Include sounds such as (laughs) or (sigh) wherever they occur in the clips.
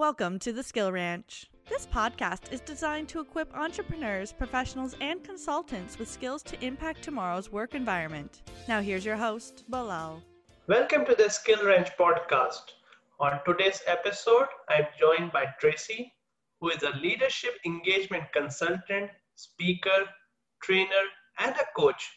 Welcome to the Skill Ranch. This podcast is designed to equip entrepreneurs, professionals, and consultants with skills to impact tomorrow's work environment. Now, here's your host, Bilal. Welcome to the Skill Ranch podcast. On today's episode, I'm joined by Tracy, who is a leadership engagement consultant, speaker, trainer, and a coach.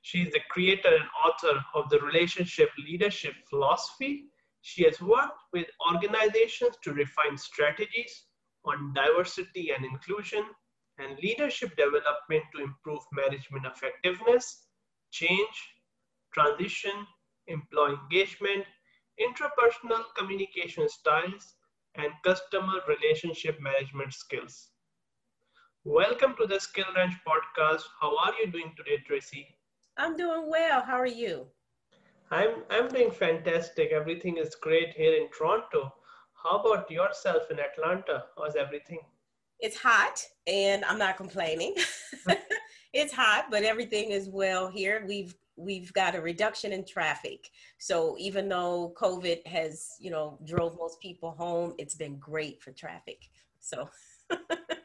She is the creator and author of the Relationship Leadership Philosophy she has worked with organizations to refine strategies on diversity and inclusion and leadership development to improve management effectiveness, change, transition, employee engagement, interpersonal communication styles, and customer relationship management skills. Welcome to the Skill Ranch podcast. How are you doing today, Tracy? I'm doing well. How are you? I'm I'm doing fantastic. Everything is great here in Toronto. How about yourself in Atlanta? How's everything? It's hot and I'm not complaining. (laughs) it's hot, but everything is well here. We've we've got a reduction in traffic. So even though COVID has, you know, drove most people home, it's been great for traffic. So (laughs)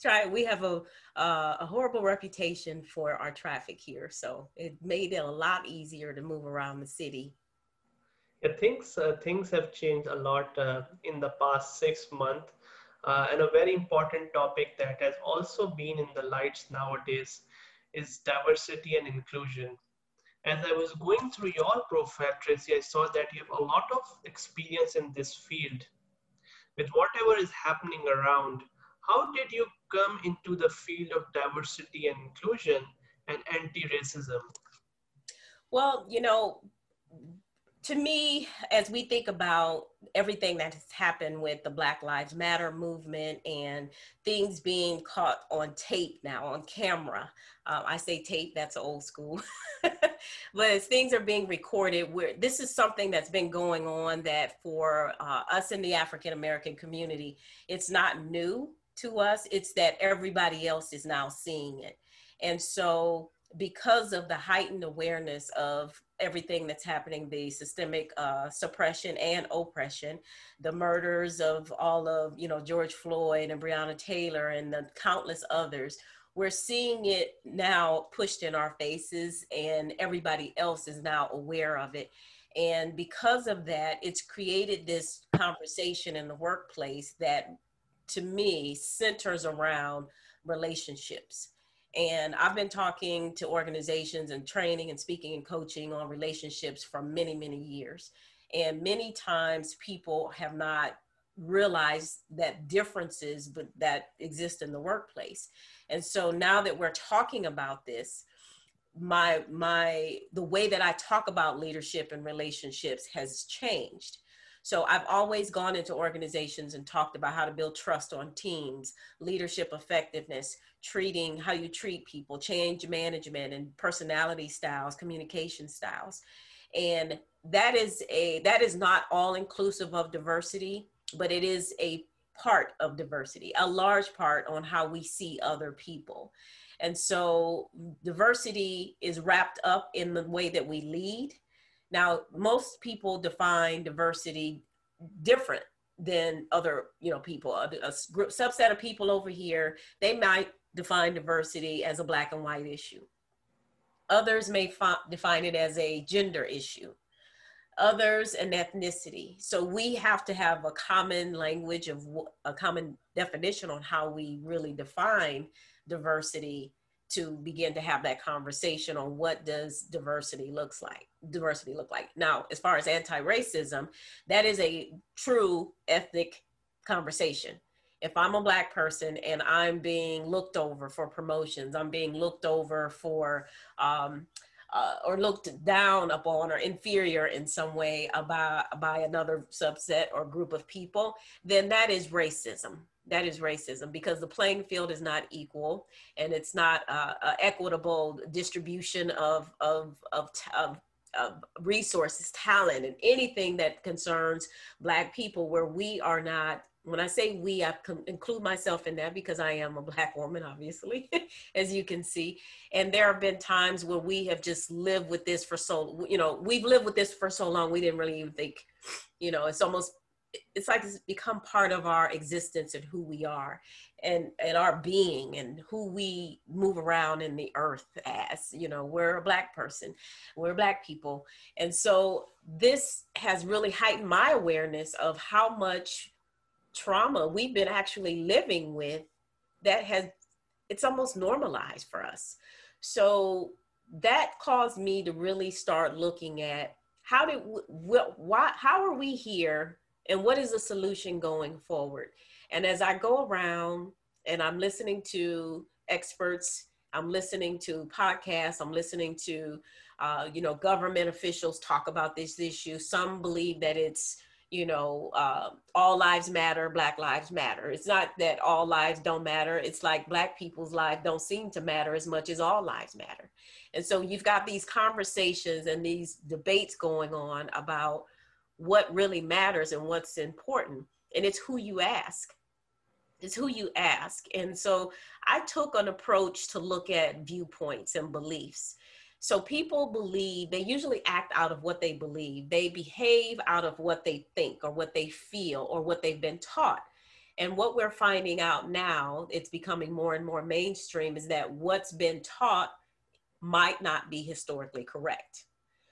try we have a uh, a horrible reputation for our traffic here so it made it a lot easier to move around the city. Yeah, things uh, things have changed a lot uh, in the past six months. Uh, and a very important topic that has also been in the lights nowadays is diversity and inclusion. As i was going through your profile tracy i saw that you have a lot of experience in this field. With whatever is happening around how did you come into the field of diversity and inclusion and anti-racism? Well, you know, to me, as we think about everything that has happened with the Black Lives Matter movement and things being caught on tape now, on camera, um, I say tape, that's old school. (laughs) but as things are being recorded, where this is something that's been going on that for uh, us in the African American community, it's not new to us, it's that everybody else is now seeing it. And so, because of the heightened awareness of everything that's happening the systemic uh, suppression and oppression the murders of all of you know george floyd and breonna taylor and the countless others we're seeing it now pushed in our faces and everybody else is now aware of it and because of that it's created this conversation in the workplace that to me centers around relationships. And I've been talking to organizations and training and speaking and coaching on relationships for many, many years. And many times people have not realized that differences but that exist in the workplace. And so now that we're talking about this, my my the way that I talk about leadership and relationships has changed so I've always gone into organizations and talked about how to build trust on teams, leadership effectiveness, treating how you treat people, change management and personality styles, communication styles. And that is a that is not all inclusive of diversity, but it is a part of diversity, a large part on how we see other people. And so diversity is wrapped up in the way that we lead now, most people define diversity different than other, you know, people. A, a group, subset of people over here, they might define diversity as a black and white issue. Others may fi- define it as a gender issue. Others an ethnicity. So we have to have a common language of a common definition on how we really define diversity to begin to have that conversation on what does diversity looks like diversity look like. Now as far as anti-racism that is a true ethnic conversation. If i'm a black person and i'm being looked over for promotions i'm being looked over for um, uh, or looked down upon or inferior in some way by, by another subset or group of people, then that is racism that is racism because the playing field is not equal and it's not uh, equitable distribution of, of, of, of, of resources, talent, and anything that concerns Black people where we are not when I say we, I include myself in that because I am a black woman, obviously, (laughs) as you can see. And there have been times where we have just lived with this for so, you know, we've lived with this for so long, we didn't really even think, you know, it's almost it's like it's become part of our existence and who we are and and our being and who we move around in the earth as you know we're a black person we're black people. And so this has really heightened my awareness of how much trauma we've been actually living with that has it's almost normalized for us. So that caused me to really start looking at how did what why how are we here and what is the solution going forward and as i go around and i'm listening to experts i'm listening to podcasts i'm listening to uh, you know government officials talk about this issue some believe that it's you know, uh, all lives matter, Black lives matter. It's not that all lives don't matter. It's like Black people's lives don't seem to matter as much as all lives matter. And so you've got these conversations and these debates going on about what really matters and what's important. And it's who you ask. It's who you ask. And so I took an approach to look at viewpoints and beliefs so people believe, they usually act out of what they believe. They behave out of what they think or what they feel or what they've been taught. And what we're finding out now, it's becoming more and more mainstream, is that what's been taught might not be historically correct.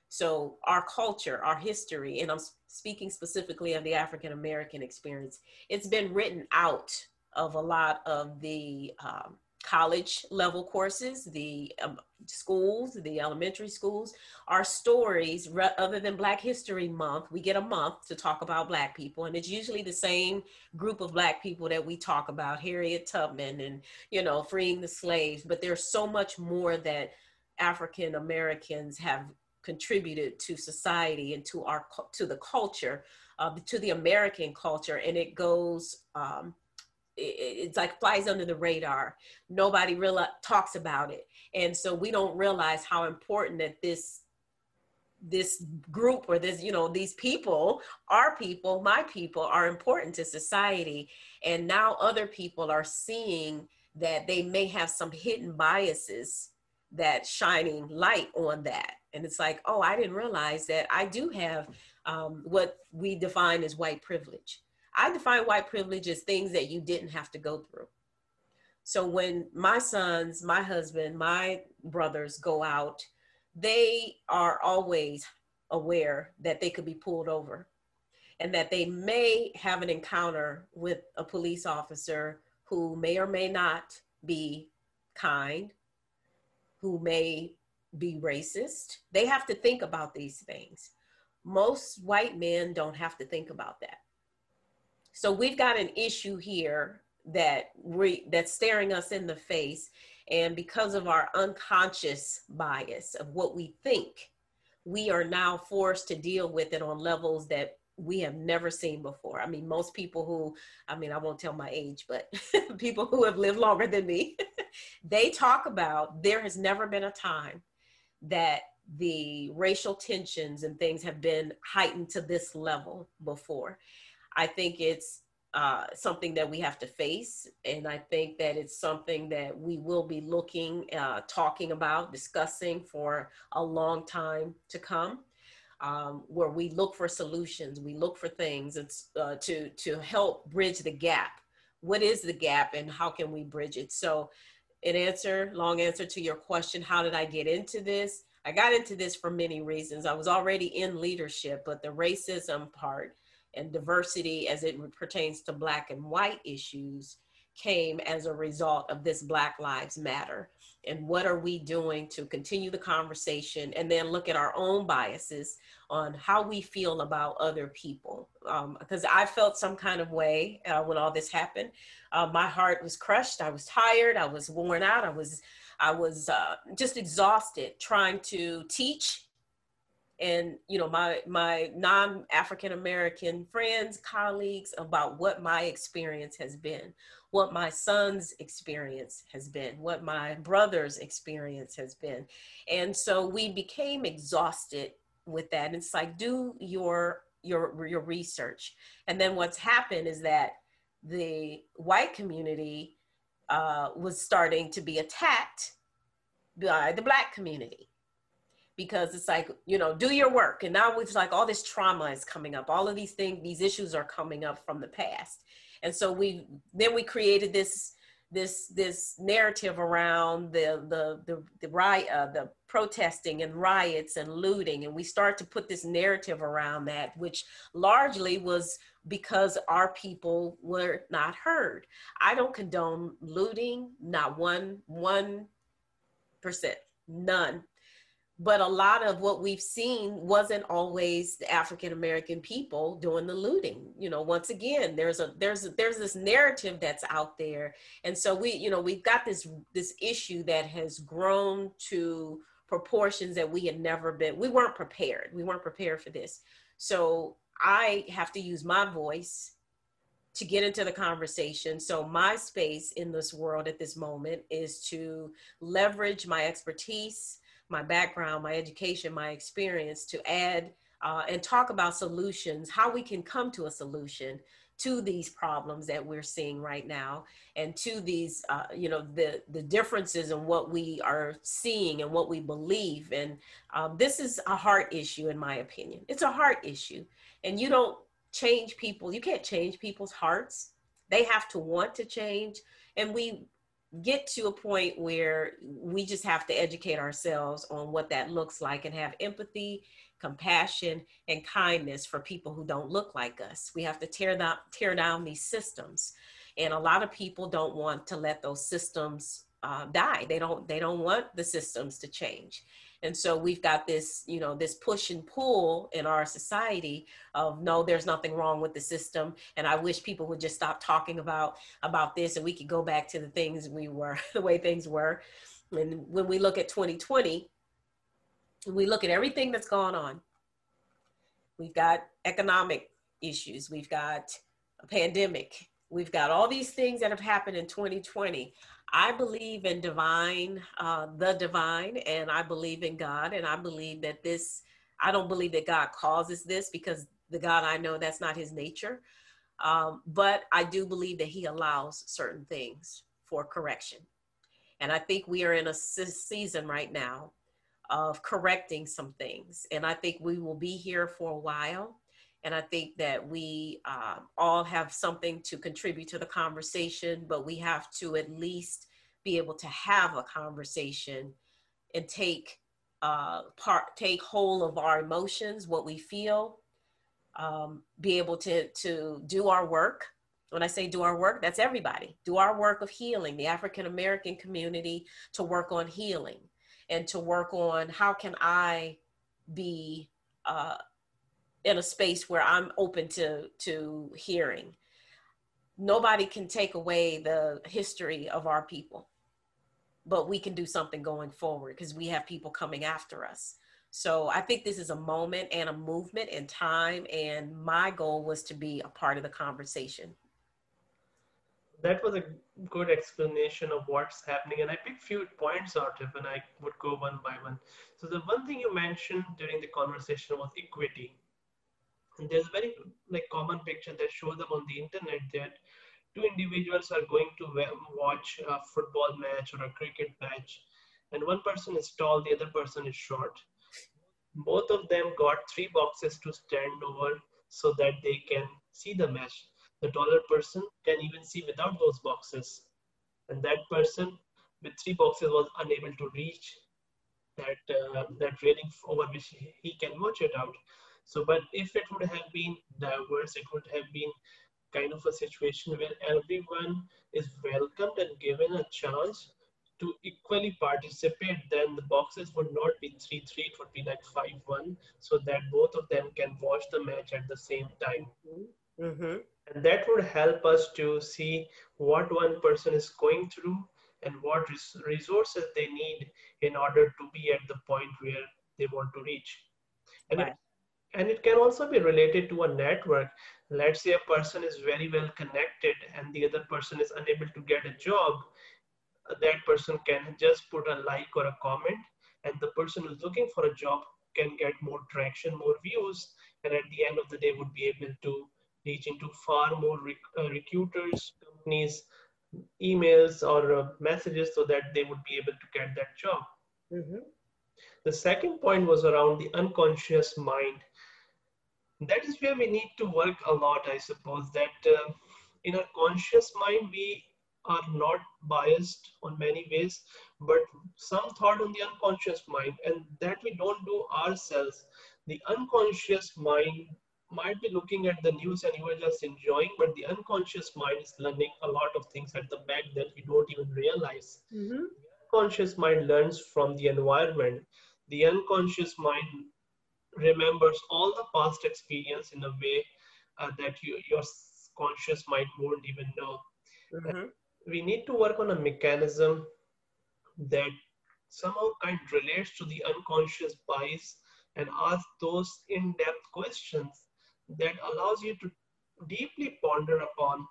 So, our culture, our history, and I'm speaking specifically of the African American experience, it's been written out of a lot of the um, college level courses, the um, schools, the elementary schools, our stories, re- other than Black History Month, we get a month to talk about Black people. And it's usually the same group of Black people that we talk about Harriet Tubman and, you know, freeing the slaves. But there's so much more that African Americans have contributed to society and to our to the culture uh, to the american culture and it goes um, it's like flies under the radar. Nobody really talks about it. And so we don't realize how important that this this group or this you know these people our people my people are important to society and now other people are seeing that they may have some hidden biases that shining light on that and it's like oh i didn't realize that i do have um, what we define as white privilege I define white privilege as things that you didn't have to go through. So when my sons, my husband, my brothers go out, they are always aware that they could be pulled over and that they may have an encounter with a police officer who may or may not be kind, who may be racist. They have to think about these things. Most white men don't have to think about that. So we've got an issue here that re, that's staring us in the face. And because of our unconscious bias of what we think, we are now forced to deal with it on levels that we have never seen before. I mean, most people who, I mean, I won't tell my age, but (laughs) people who have lived longer than me, (laughs) they talk about there has never been a time that the racial tensions and things have been heightened to this level before. I think it's uh, something that we have to face. And I think that it's something that we will be looking, uh, talking about, discussing for a long time to come. Um, where we look for solutions, we look for things it's, uh, to to help bridge the gap. What is the gap, and how can we bridge it? So, an answer, long answer to your question: How did I get into this? I got into this for many reasons. I was already in leadership, but the racism part and diversity as it pertains to Black and white issues came as a result of this Black Lives Matter. And what are we doing to continue the conversation and then look at our own biases on how we feel about other people? Because um, I felt some kind of way uh, when all this happened. Uh, my heart was crushed. I was tired. I was worn out. I was, I was uh, just exhausted trying to teach and you know my my non-african american friends colleagues about what my experience has been what my son's experience has been what my brother's experience has been. And so we became exhausted with that. And it's like do your your your research. And then what's happened is that the white community uh, was starting to be attacked by the black community because it's like you know do your work. And now it's like all this trauma is coming up. All of these things these issues are coming up from the past. And so we then we created this this this narrative around the the the the riot uh, the protesting and riots and looting. And we start to put this narrative around that which largely was because our people were not heard. I don't condone looting not one one percent none but a lot of what we've seen wasn't always the african american people doing the looting. You know once again there's a there's a, there's this narrative that's out there. And so we you know we've got this this issue that has grown to proportions that we had never been we weren't prepared. We weren't prepared for this. So i have to use my voice to get into the conversation. So, my space in this world at this moment is to leverage my expertise, my background, my education, my experience to add uh, and talk about solutions, how we can come to a solution to these problems that we're seeing right now and to these uh, you know the the differences in what we are seeing and what we believe. And um, this is a heart issue in my opinion. It's a heart issue. And you don't change people you can't change people's hearts. They have to want to change. And we get to a point where we just have to educate ourselves on what that looks like and have empathy compassion and kindness for people who don't look like us. We have to tear down tear down these systems. And a lot of people don't want to let those systems uh, die. They don't they don't want the systems to change and so we've got this you know this push and pull in our society of no there's nothing wrong with the system. And i wish people would just stop talking about about this and we could go back to the things we were (laughs) the way things were. And when we look at 2020 we look at everything that's gone on. We've got economic issues. We've got a pandemic. We've got all these things that have happened in 2020 I believe in divine, uh, the divine, and I believe in God. And I believe that this, I don't believe that God causes this because the God I know, that's not his nature. Um, but I do believe that he allows certain things for correction. And I think we are in a season right now of correcting some things. And I think we will be here for a while. And I think that we uh, all have something to contribute to the conversation, but we have to at least be able to have a conversation and take uh, part, take hold of our emotions, what we feel, um, be able to to do our work. When I say do our work, that's everybody. Do our work of healing, the African American community, to work on healing and to work on how can I be uh, in a space where I'm open to to hearing. Nobody can take away the history of our people, but we can do something going forward because we have people coming after us. So I think this is a moment and a movement in time, and my goal was to be a part of the conversation. That was a good explanation of what's happening, and I picked few points out of, and I would go one by one. So the one thing you mentioned during the conversation was equity and there's a very like common picture that shows them on the internet that two individuals are going to watch a football match or a cricket match and one person is tall the other person is short. Both of them got three boxes to stand over so that they can see the match. The taller person can even see without those boxes. And that person with three boxes was unable to reach that uh, that railing over which he can watch it out so, but if it would have been diverse, it would have been kind of a situation where everyone is welcomed and given a chance to equally participate, then the boxes would not be 3 3, it would be like 5 1, so that both of them can watch the match at the same time. Mm-hmm. And that would help us to see what one person is going through and what res- resources they need in order to be at the point where they want to reach. And right and it can also be related to a network let's say a person is very well connected and the other person is unable to get a job that person can just put a like or a comment and the person who's looking for a job can get more traction more views and at the end of the day would be able to reach into far more rec- uh, recruiters companies emails or uh, messages so that they would be able to get that job mm-hmm. The second point was around the unconscious mind. That is where we need to work a lot, I suppose. That uh, in our conscious mind, we are not biased on many ways, but some thought on the unconscious mind, and that we don't do ourselves. The unconscious mind might be looking at the news and you are just enjoying, but the unconscious mind is learning a lot of things at the back that we don't even realize. Mm-hmm. The unconscious mind learns from the environment. The unconscious mind remembers all the past experience in a way uh, that you, your conscious mind won't even know. Mm-hmm. We need to work on a mechanism that somehow kind of relates to the unconscious bias and ask those in-depth questions that allows you to deeply ponder upon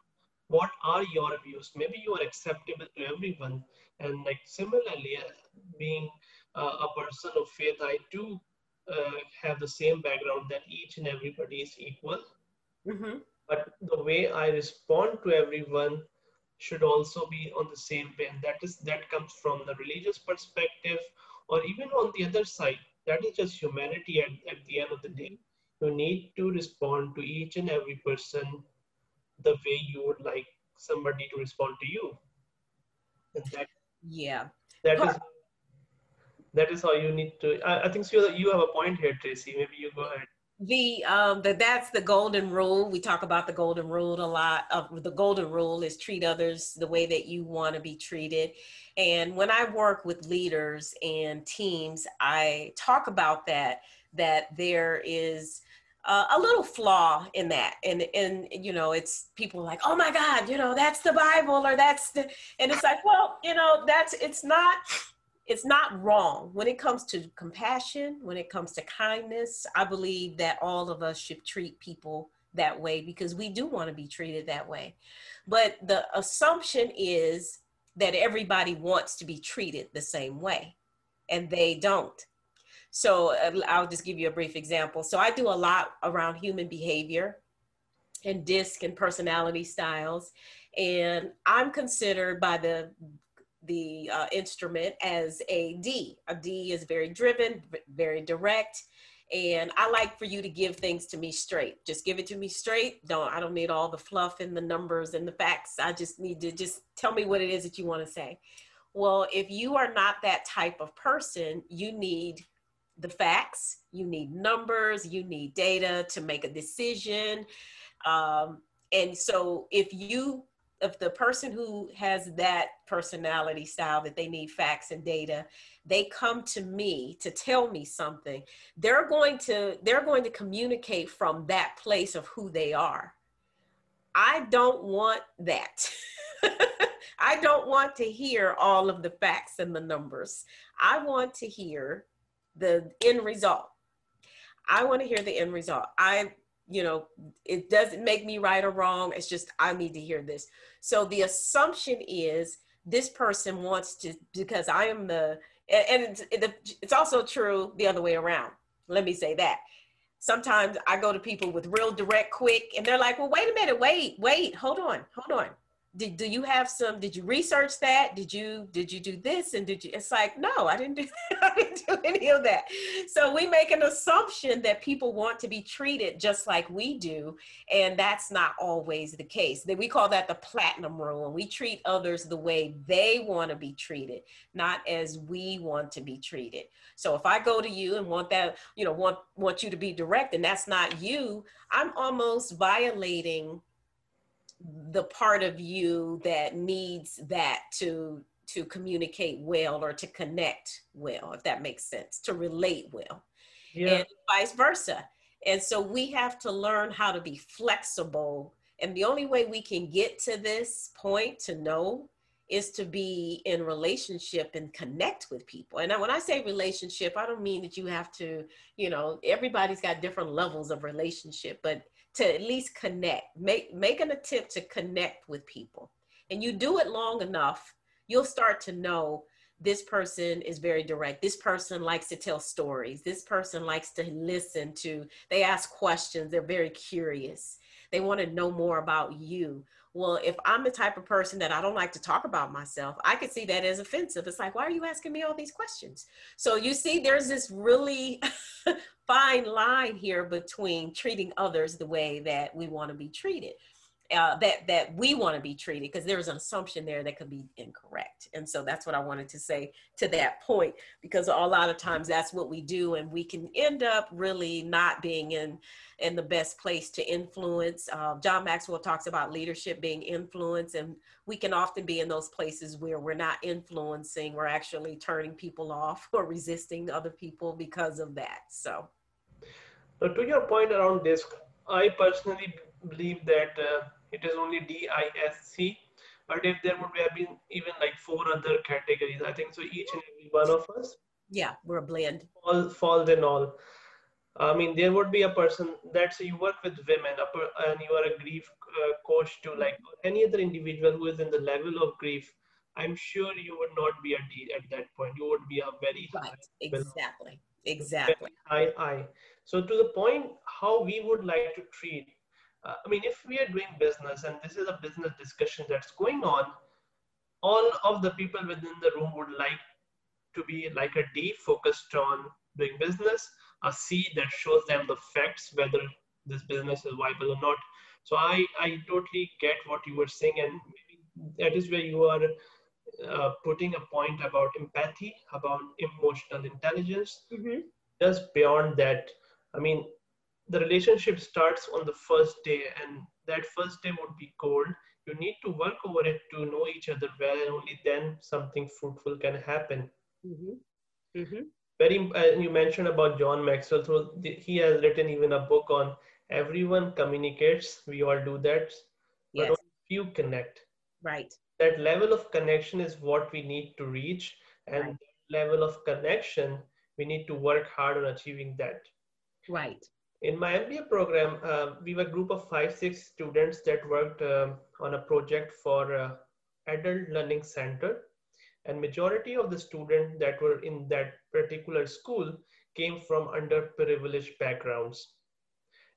what are your views maybe you are acceptable to everyone and like similarly uh, being uh, a person of faith i too uh, have the same background that each and everybody is equal. Mm-hmm. but the way i respond to everyone should also be on the same way that is that comes from the religious perspective or even on the other side. That is just humanity at, at the end of the day. You need to respond to each and every person the way you would like somebody to respond to you. And that yeah. that is that is how you need to i, I think so you have a point here tracy. Maybe you go ahead. The um the, that's the golden rule. We talk about the golden rule a lot of the golden rule is treat others the way that you want to be treated. And when i work with leaders and teams i talk about that that there is uh, a little flaw in that. And and you know it's people like oh my god you know that's the bible or that's the and it's like well you know that's it's not it's not wrong when it comes to compassion when it comes to kindness i believe that all of us should treat people that way because we do want to be treated that way but the assumption is that everybody wants to be treated the same way and they don't so uh, I'll just give you a brief example. So I do a lot around human behavior and DISC and personality styles. And I'm considered by the the uh, instrument as a D. A D is very driven, very direct, and I like for you to give things to me straight. Just give it to me straight. Don't I don't need all the fluff and the numbers and the facts. I just need to just tell me what it is that you want to say. Well, if you are not that type of person, you need the facts, you need numbers, you need data to make a decision. Um, and so if you if the person who has that personality style that they need facts and data they come to me to tell me something they're going to they're going to communicate from that place of who they are i don't want that (laughs) i don't want to hear all of the facts and the numbers i want to hear the end result. I want to hear the end result. I, you know, it doesn't make me right or wrong. It's just I need to hear this. So the assumption is this person wants to because I am the and it's, it's also true the other way around. Let me say that. Sometimes I go to people with real direct, quick, and they're like, "Well, wait a minute, wait, wait, hold on, hold on." Did, do you have some did you research that? Did you did you do this and did you it's like no i didn't do (laughs) i didn't do any of that. So we make an assumption that people want to be treated just like we do and that's not always the case. That we call that the platinum rule and we treat others the way they want to be treated not as we want to be treated. So if i go to you and want that you know want want you to be direct and that's not you i'm almost violating the part of you that needs that to to communicate well or to connect well if that makes sense to relate well yeah. and vice versa and so we have to learn how to be flexible and the only way we can get to this point to know is to be in relationship and connect with people. And when I say relationship, I don't mean that you have to, you know, everybody's got different levels of relationship, but to at least connect make make an attempt to connect with people. And you do it long enough you'll start to know this person is very direct. This person likes to tell stories. This person likes to listen to they ask questions. They're very curious. They want to know more about you well, if I'm the type of person that I don't like to talk about myself, I could see that as offensive. It's like, why are you asking me all these questions? So you see, there's this really (laughs) fine line here between treating others the way that we want to be treated uh, that that we want to be treated because there's an assumption there that could be incorrect. And so that's what i wanted to say to that point because a lot of times that's what we do and we can end up really not being in in the best place to influence. Uh, john maxwell talks about leadership being influence and we can often be in those places where we're not influencing we're actually turning people off (laughs) or resisting other people because of that. So. To your point around this i personally believe that uh, it is only DISC. But if there would have been even like four other categories, I think so each and every one of us. Yeah, we're a blend. All falls in all. I mean, there would be a person that that's you work with women and you are a grief uh, coach to like any other individual who is in the level of grief. I'm sure you would not be a D at that point. You would be a very right. high. Exactly. Exactly. High I. So to the point, how we would like to treat uh, I mean, if we are doing business and this is a business discussion that's going on, all of the people within the room would like to be like a D focused on doing business, a C that shows them the facts, whether this business is viable or not. So I, I totally get what you were saying. And that is where you are uh, putting a point about empathy, about emotional intelligence. Mm-hmm. Just beyond that, I mean, the relationship starts on the first day and that first day would be cold. You need to work over it to know each other well. And only then something fruitful can happen. Mm-hmm. Mm-hmm. very uh, you mentioned about john maxwell. So the, he has written even a book on everyone communicates. We all do that. Yes. but few connect. Right. That level of connection is what we need to reach. And right. level of connection we need to work hard on achieving that. Right in my MBA program, uh, we were a group of five, six students that worked uh, on a project for uh, Adult Learning Center. And majority of the students that were in that particular school came from underprivileged backgrounds.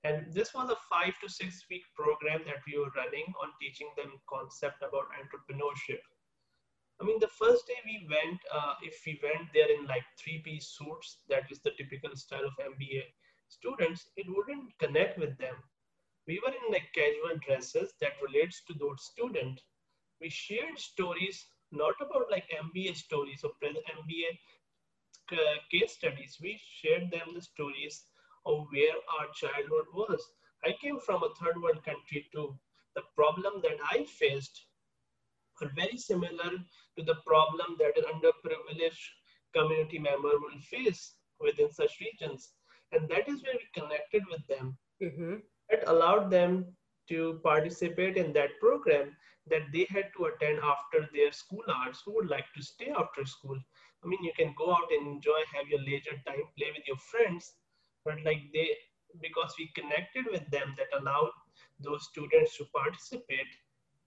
And this was a five to six week program that we were running on teaching them concept about entrepreneurship. I mean, the first day we went, uh, if we went there in like three piece suits, that is the typical style of MBA students, it wouldn't connect with them. We were in like casual dresses that relates to those students. We shared stories, not about like MBA stories or MBA uh, case studies. We shared them the stories of where our childhood was. I came from a third world country too. The problem that I faced are very similar to the problem that an underprivileged community member will face within such regions and that is where we connected with them. Mm-hmm. it allowed them to participate in that program that they had to attend after their school hours. Who would like to stay after school? I mean you can go out and enjoy have your leisure time play with your friends. But like they because we connected with them that allowed those students to participate.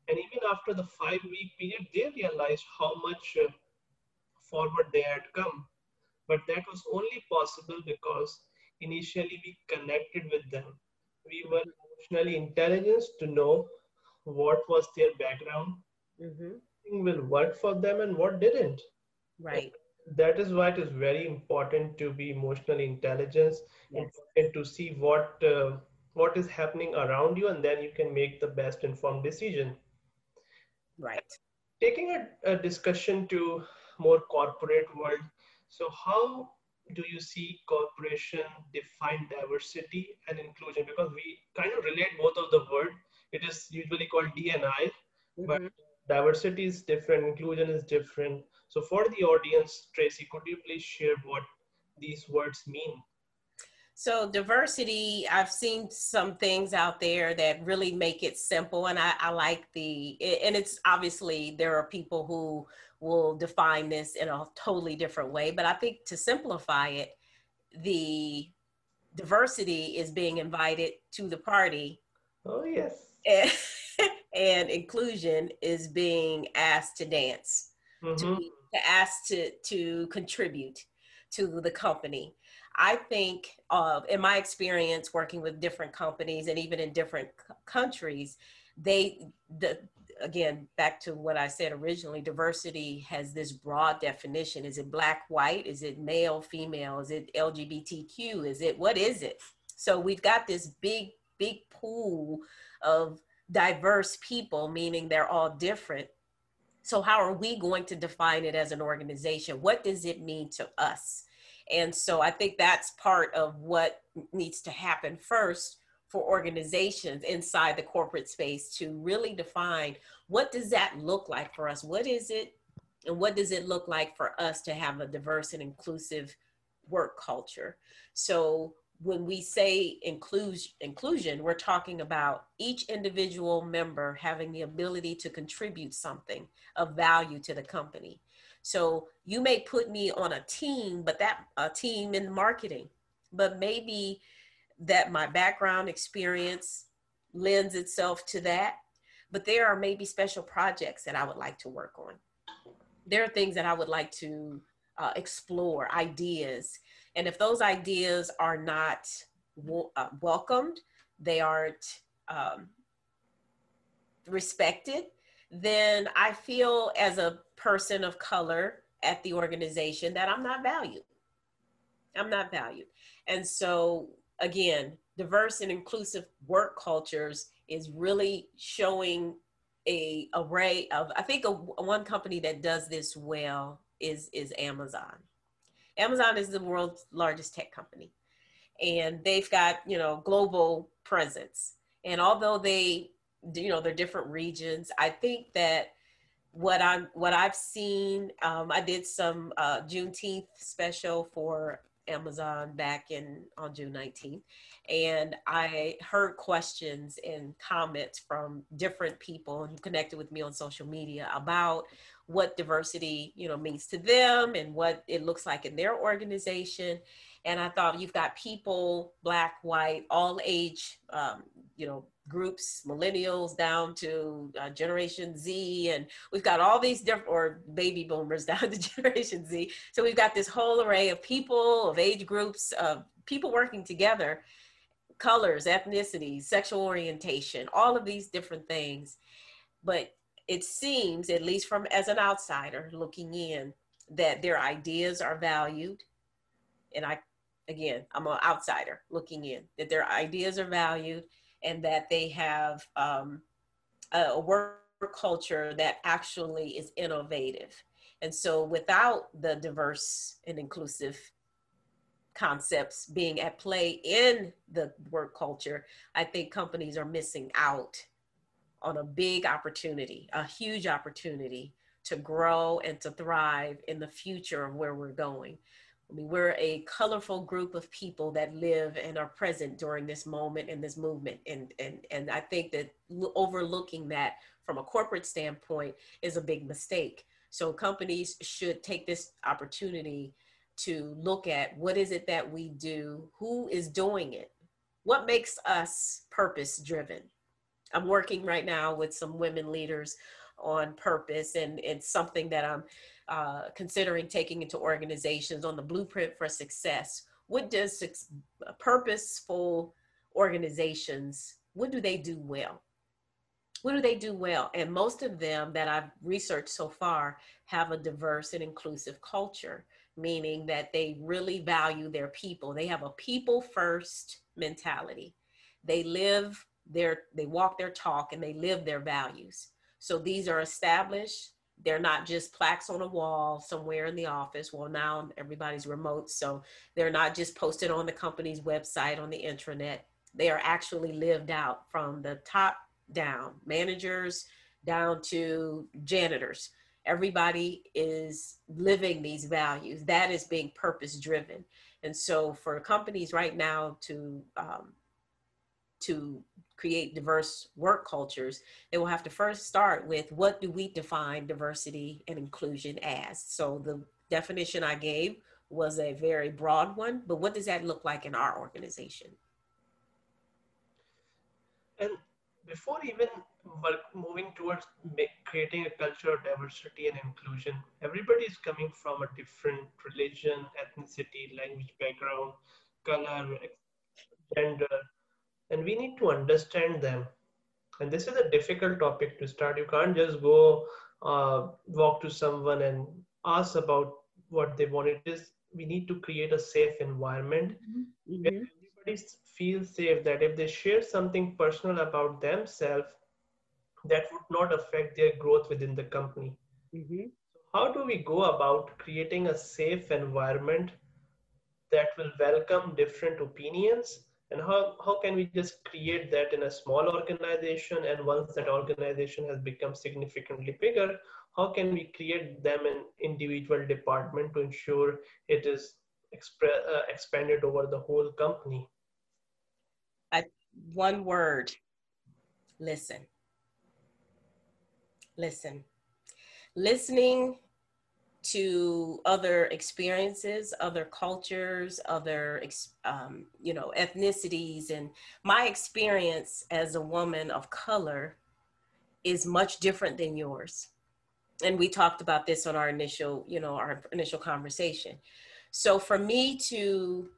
And even after the five week period they realized how much uh, forward they had come. But that was only possible because initially we connected with them. We were emotionally intelligent to know what was their background, mm-hmm. will work for them and what didn't. Right. That is why it is very important to be emotionally intelligent yes. and to see what uh, what is happening around you, and then you can make the best informed decision. Right. Taking a, a discussion to more corporate world. So how do you see corporation define diversity and inclusion? Because we kind of relate both of the word. It is usually called D&I, mm-hmm. but diversity is different, inclusion is different. So for the audience, Tracy, could you please share what these words mean? So diversity, I've seen some things out there that really make it simple, and I, I, like the. And it's obviously there are people who will define this in a totally different way, but I think to simplify it, the diversity is being invited to the party. Oh yes. And, (laughs) and inclusion is being asked to dance, mm-hmm. to, to ask to to contribute to the company I think, uh, in my experience working with different companies and even in different c- countries, they the again back to what i said originally diversity has this broad definition. Is it black white? Is it male female? Is it lgbtq is it what is it? So we've got this big big pool of diverse people meaning they're all different. So how are we going to define it as an organization? What does it mean to us and so i think that's part of what needs to happen first for organizations inside the corporate space to really define what does that look like for us? What is it? And what does it look like for us to have a diverse and inclusive work culture? So when we say inclusion we're talking about each individual member having the ability to contribute something of value to the company so you may put me on a team but that a team in marketing but maybe that my background experience lends itself to that. But there are maybe special projects that I would like to work on. There are things that I would like to uh, explore, ideas. And if those ideas are not w- uh, welcomed, they aren't um, respected, then I feel as a person of color at the organization that I'm not valued. I'm not valued. And so again, diverse and inclusive work cultures is really showing a array of i think a, one company that does this well is is amazon amazon is the world's largest tech company and they've got you know global presence and although they you know they're different regions i think that what i'm what i've seen um, i did some uh, juneteenth special for Amazon back in on June 19th. And I heard questions and comments from different people who connected with me on social media about what diversity, you know, means to them and what it looks like in their organization. And I thought you've got people, black, white, all age, um, you know, groups, millennials down to uh, Generation Z, and we've got all these different, or baby boomers (laughs) down to Generation Z. So we've got this whole array of people, of age groups, of people working together, colors, ethnicity, sexual orientation, all of these different things. But it seems, at least from as an outsider looking in, that their ideas are valued. And I, again, I'm an outsider looking in, that their ideas are valued and that they have um, a work culture that actually is innovative. And so, without the diverse and inclusive concepts being at play in the work culture, I think companies are missing out on a big opportunity, a huge opportunity to grow and to thrive in the future of where we're going. I mean, we're a colorful group of people that live and are present during this moment and this movement. And, and, and I think that overlooking that from a corporate standpoint is a big mistake. So companies should take this opportunity to look at what is it that we do, who is doing it, what makes us purpose driven. I'm working right now with some women leaders on purpose and it's something that I'm uh, considering taking into organizations on the blueprint for success. What does purposeful organizations, what do they do well? What do they do well? And most of them that I've researched so far have a diverse and inclusive culture, meaning that they really value their people. They have a people first mentality. They live their, they walk their talk and they live their values. So these are established they're not just plaques on a wall somewhere in the office. Well, now everybody's remote, so they're not just posted on the company's website on the intranet. They are actually lived out from the top down, managers down to janitors. Everybody is living these values. That is being purpose driven. And so, for companies right now to um, to create diverse work cultures, they will have to first start with what do we define diversity and inclusion as? So the definition I gave was a very broad one, but what does that look like in our organization? And before even moving towards creating a culture of diversity and inclusion, everybody is coming from a different religion, ethnicity, language background, color, gender, and we need to understand them and this is a difficult topic to start you can't just go uh, walk to someone and ask about what they want it is we need to create a safe environment mm-hmm. where everybody feels safe that if they share something personal about themselves that would not affect their growth within the company mm-hmm. how do we go about creating a safe environment that will welcome different opinions and how, how can we just create that in a small organization? And once that organization has become significantly bigger how can we create them in individual department to ensure it is expre- uh, expanded over the whole company? I, one word. Listen. Listen. Listening to other experiences, other cultures, other um, you know ethnicities, and my experience as a woman of color is much different than yours. And we talked about this on our initial, you know, our initial conversation. So for me to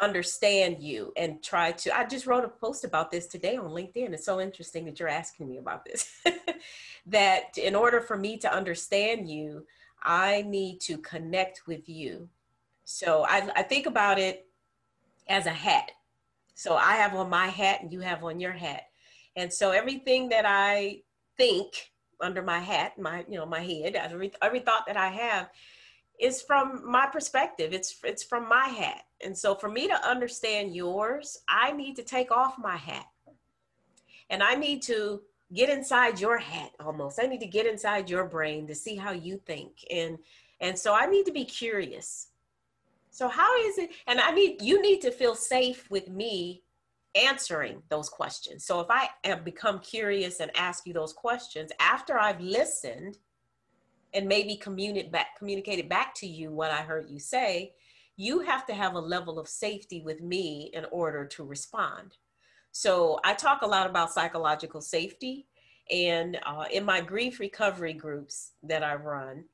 understand you and try to i just wrote a post about this today on linkedin it's so interesting that you're asking me about this (laughs) that in order for me to understand you I need to connect with you. So I, I think about it as a hat. So I have on my hat and you have on your hat. And so everything that I think under my hat, my, you know, my head, every, every thought that I have is from my perspective. It's, it's from my hat. And so for me to understand yours, I need to take off my hat and I need to get inside your head almost. I need to get inside your brain to see how you think. And and so i need to be curious. So how is it and i need you need to feel safe with me answering those questions. So if i have become curious and ask you those questions after i've listened and maybe communicate back communicated back to you what i heard you say you have to have a level of safety with me in order to respond so I talk a lot about psychological safety. And uh, in my grief recovery groups that I run,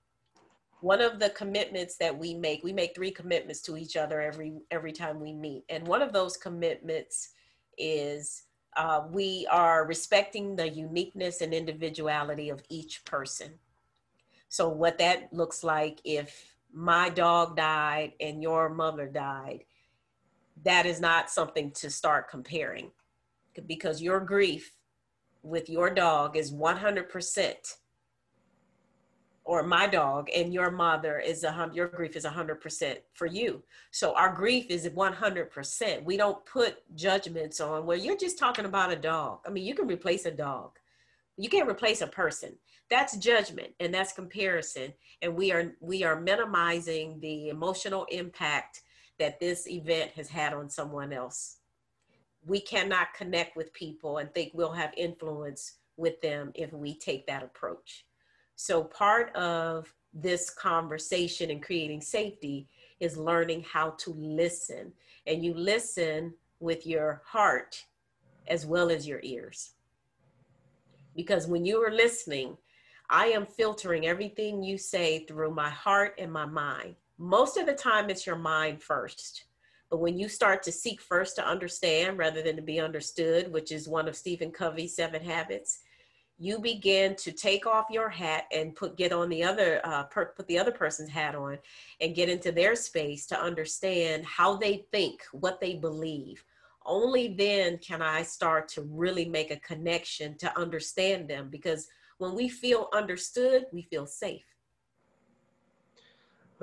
one of the commitments that we make, we make three commitments to each other every every time we meet. And one of those commitments is uh, we are respecting the uniqueness and individuality of each person. So what that looks like if my dog died and your mother died, that is not something to start comparing because your grief with your dog is 100% or my dog and your mother is a hundred your grief is 100% for you. So our grief is 100% we don't put judgments on well you're just talking about a dog. I mean you can replace a dog. You can't replace a person. That's judgment and that's comparison. And we are we are minimizing the emotional impact that this event has had on someone else we cannot connect with people and think we'll have influence with them if we take that approach. So, part of this conversation and creating safety is learning how to listen. And you listen with your heart as well as your ears. Because when you are listening, I am filtering everything you say through my heart and my mind. Most of the time, it's your mind first. But when you start to seek first to understand rather than to be understood, which is one of Stephen Covey's seven habits, you begin to take off your hat and put get on the other uh, per, put the other person's hat on and get into their space to understand how they think, what they believe. Only then can I start to really make a connection to understand them because when we feel understood, we feel safe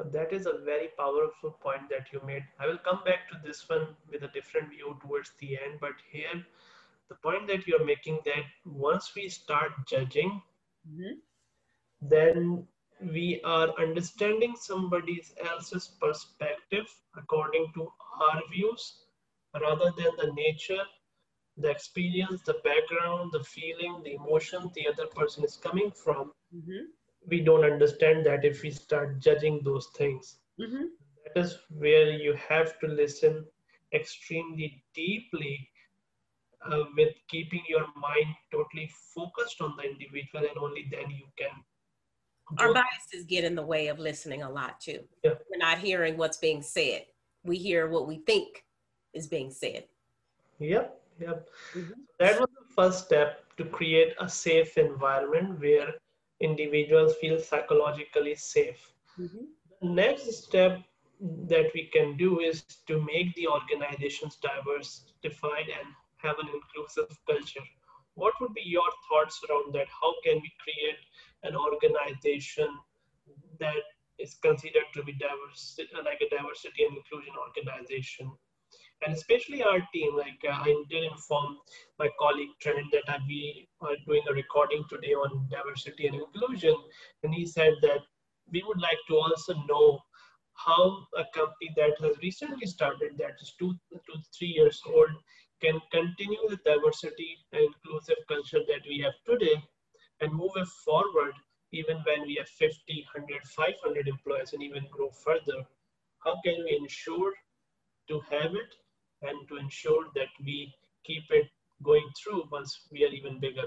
that is a very powerful point that you made. I will come back to this one with a different view towards the end, but here the point that you're making that once we start judging, mm-hmm. then we are understanding somebody else's perspective according to our views rather than the nature, the experience, the background, the feeling, the emotion the other person is coming from. Mm-hmm we don't understand that if we start judging those things. Mm-hmm. That is where you have to listen extremely deeply uh, with keeping your mind totally focused on the individual, and only then you can. Our biases get in the way of listening a lot too. Yeah. We're not hearing what's being said. We hear what we think is being said. Yep, yep. Mm-hmm. That was the first step to create a safe environment where individuals feel psychologically safe. Mm-hmm. The next step that we can do is to make the organizations diversified and have an inclusive culture. What would be your thoughts around that? How can we create an organization that is considered to be diverse, like a diversity and inclusion organization? And especially our team. Like uh, I did inform my colleague Trent that I'd be uh, doing a recording today on diversity and inclusion, and he said that we would like to also know how a company that has recently started, that is two to three years old, can continue the diversity and inclusive culture that we have today and move it forward even when we have 50, 100, 500 employees and even grow further. How can we ensure to have it and to ensure that we keep it going through once we are even bigger?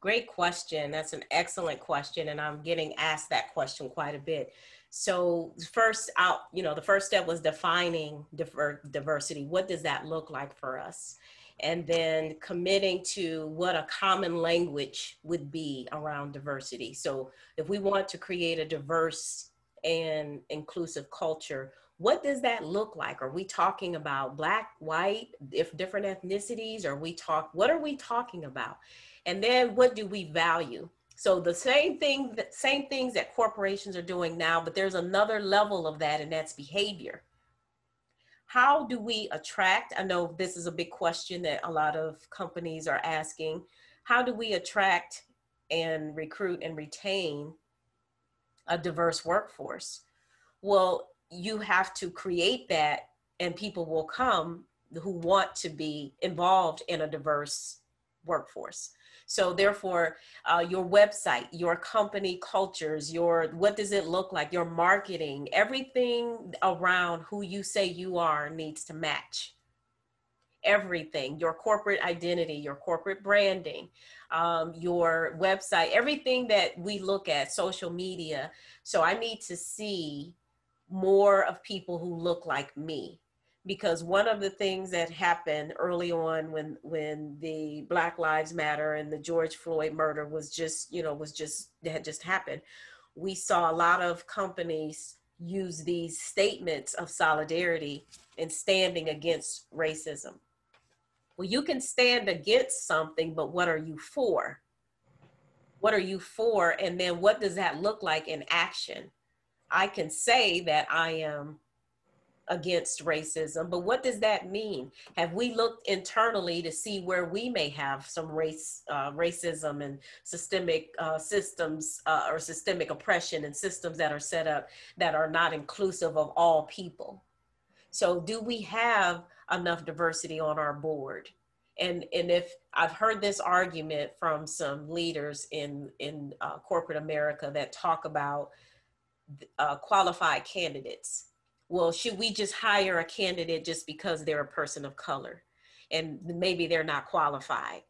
Great question. That's an excellent question. And I'm getting asked that question quite a bit. So first out, you know, the first step was defining diversity. What does that look like for us? And then committing to what a common language would be around diversity. So if we want to create a diverse and inclusive culture, what does that look like? Are we talking about black, white, if different ethnicities? Are we talk? What are we talking about? And then what do we value? So the same thing, same things that corporations are doing now, but there's another level of that, and that's behavior. How do we attract? I know this is a big question that a lot of companies are asking. How do we attract and recruit and retain a diverse workforce? Well, you have to create that and people will come who want to be involved in a diverse workforce. So therefore uh, your website your company cultures your what does it look like? Your marketing everything around who you say you are needs to match everything. Your corporate identity your corporate branding um, your website everything that we look at social media. So i need to see more of people who look like me. Because one of the things that happened early on when when the black lives matter and the george floyd murder was just you know was just had just happened we saw a lot of companies use these statements of solidarity and standing against racism. Well you can stand against something but what are you for? What are you for? And then what does that look like in action I can say that I am against racism, but what does that mean? Have we looked internally to see where we may have some race, uh, racism and systemic uh, systems uh, or systemic oppression and systems that are set up that are not inclusive of all people? So, do we have enough diversity on our board? And, and if I've heard this argument from some leaders in, in uh, corporate America that talk about uh, qualified candidates. Well, should we just hire a candidate just because they're a person of color and maybe they're not qualified?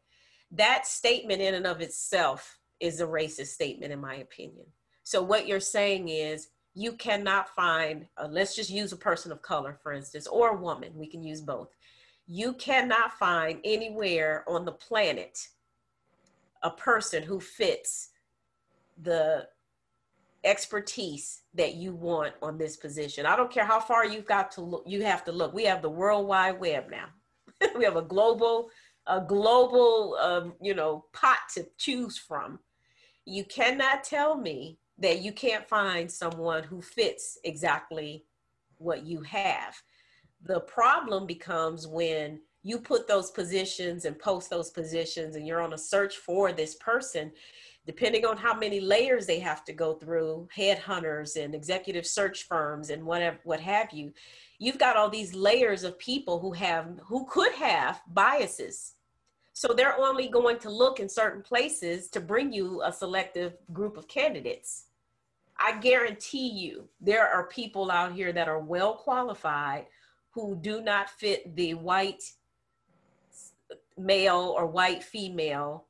That statement in and of itself is a racist statement, in my opinion. So, what you're saying is you cannot find, let's just use a person of color, for instance, or a woman, we can use both. You cannot find anywhere on the planet a person who fits the expertise that you want on this position. I don't care how far you've got to look, you have to look. We have the World Wide Web now. (laughs) we have a global, a global, um, you know, pot to choose from. You cannot tell me that you can't find someone who fits exactly what you have. The problem becomes when you put those positions and post those positions and you're on a search for this person depending on how many layers they have to go through, headhunters and executive search firms and whatever, what have you, you've got all these layers of people who have, who could have biases. So they're only going to look in certain places to bring you a selective group of candidates. I guarantee you there are people out here that are well qualified who do not fit the white male or white female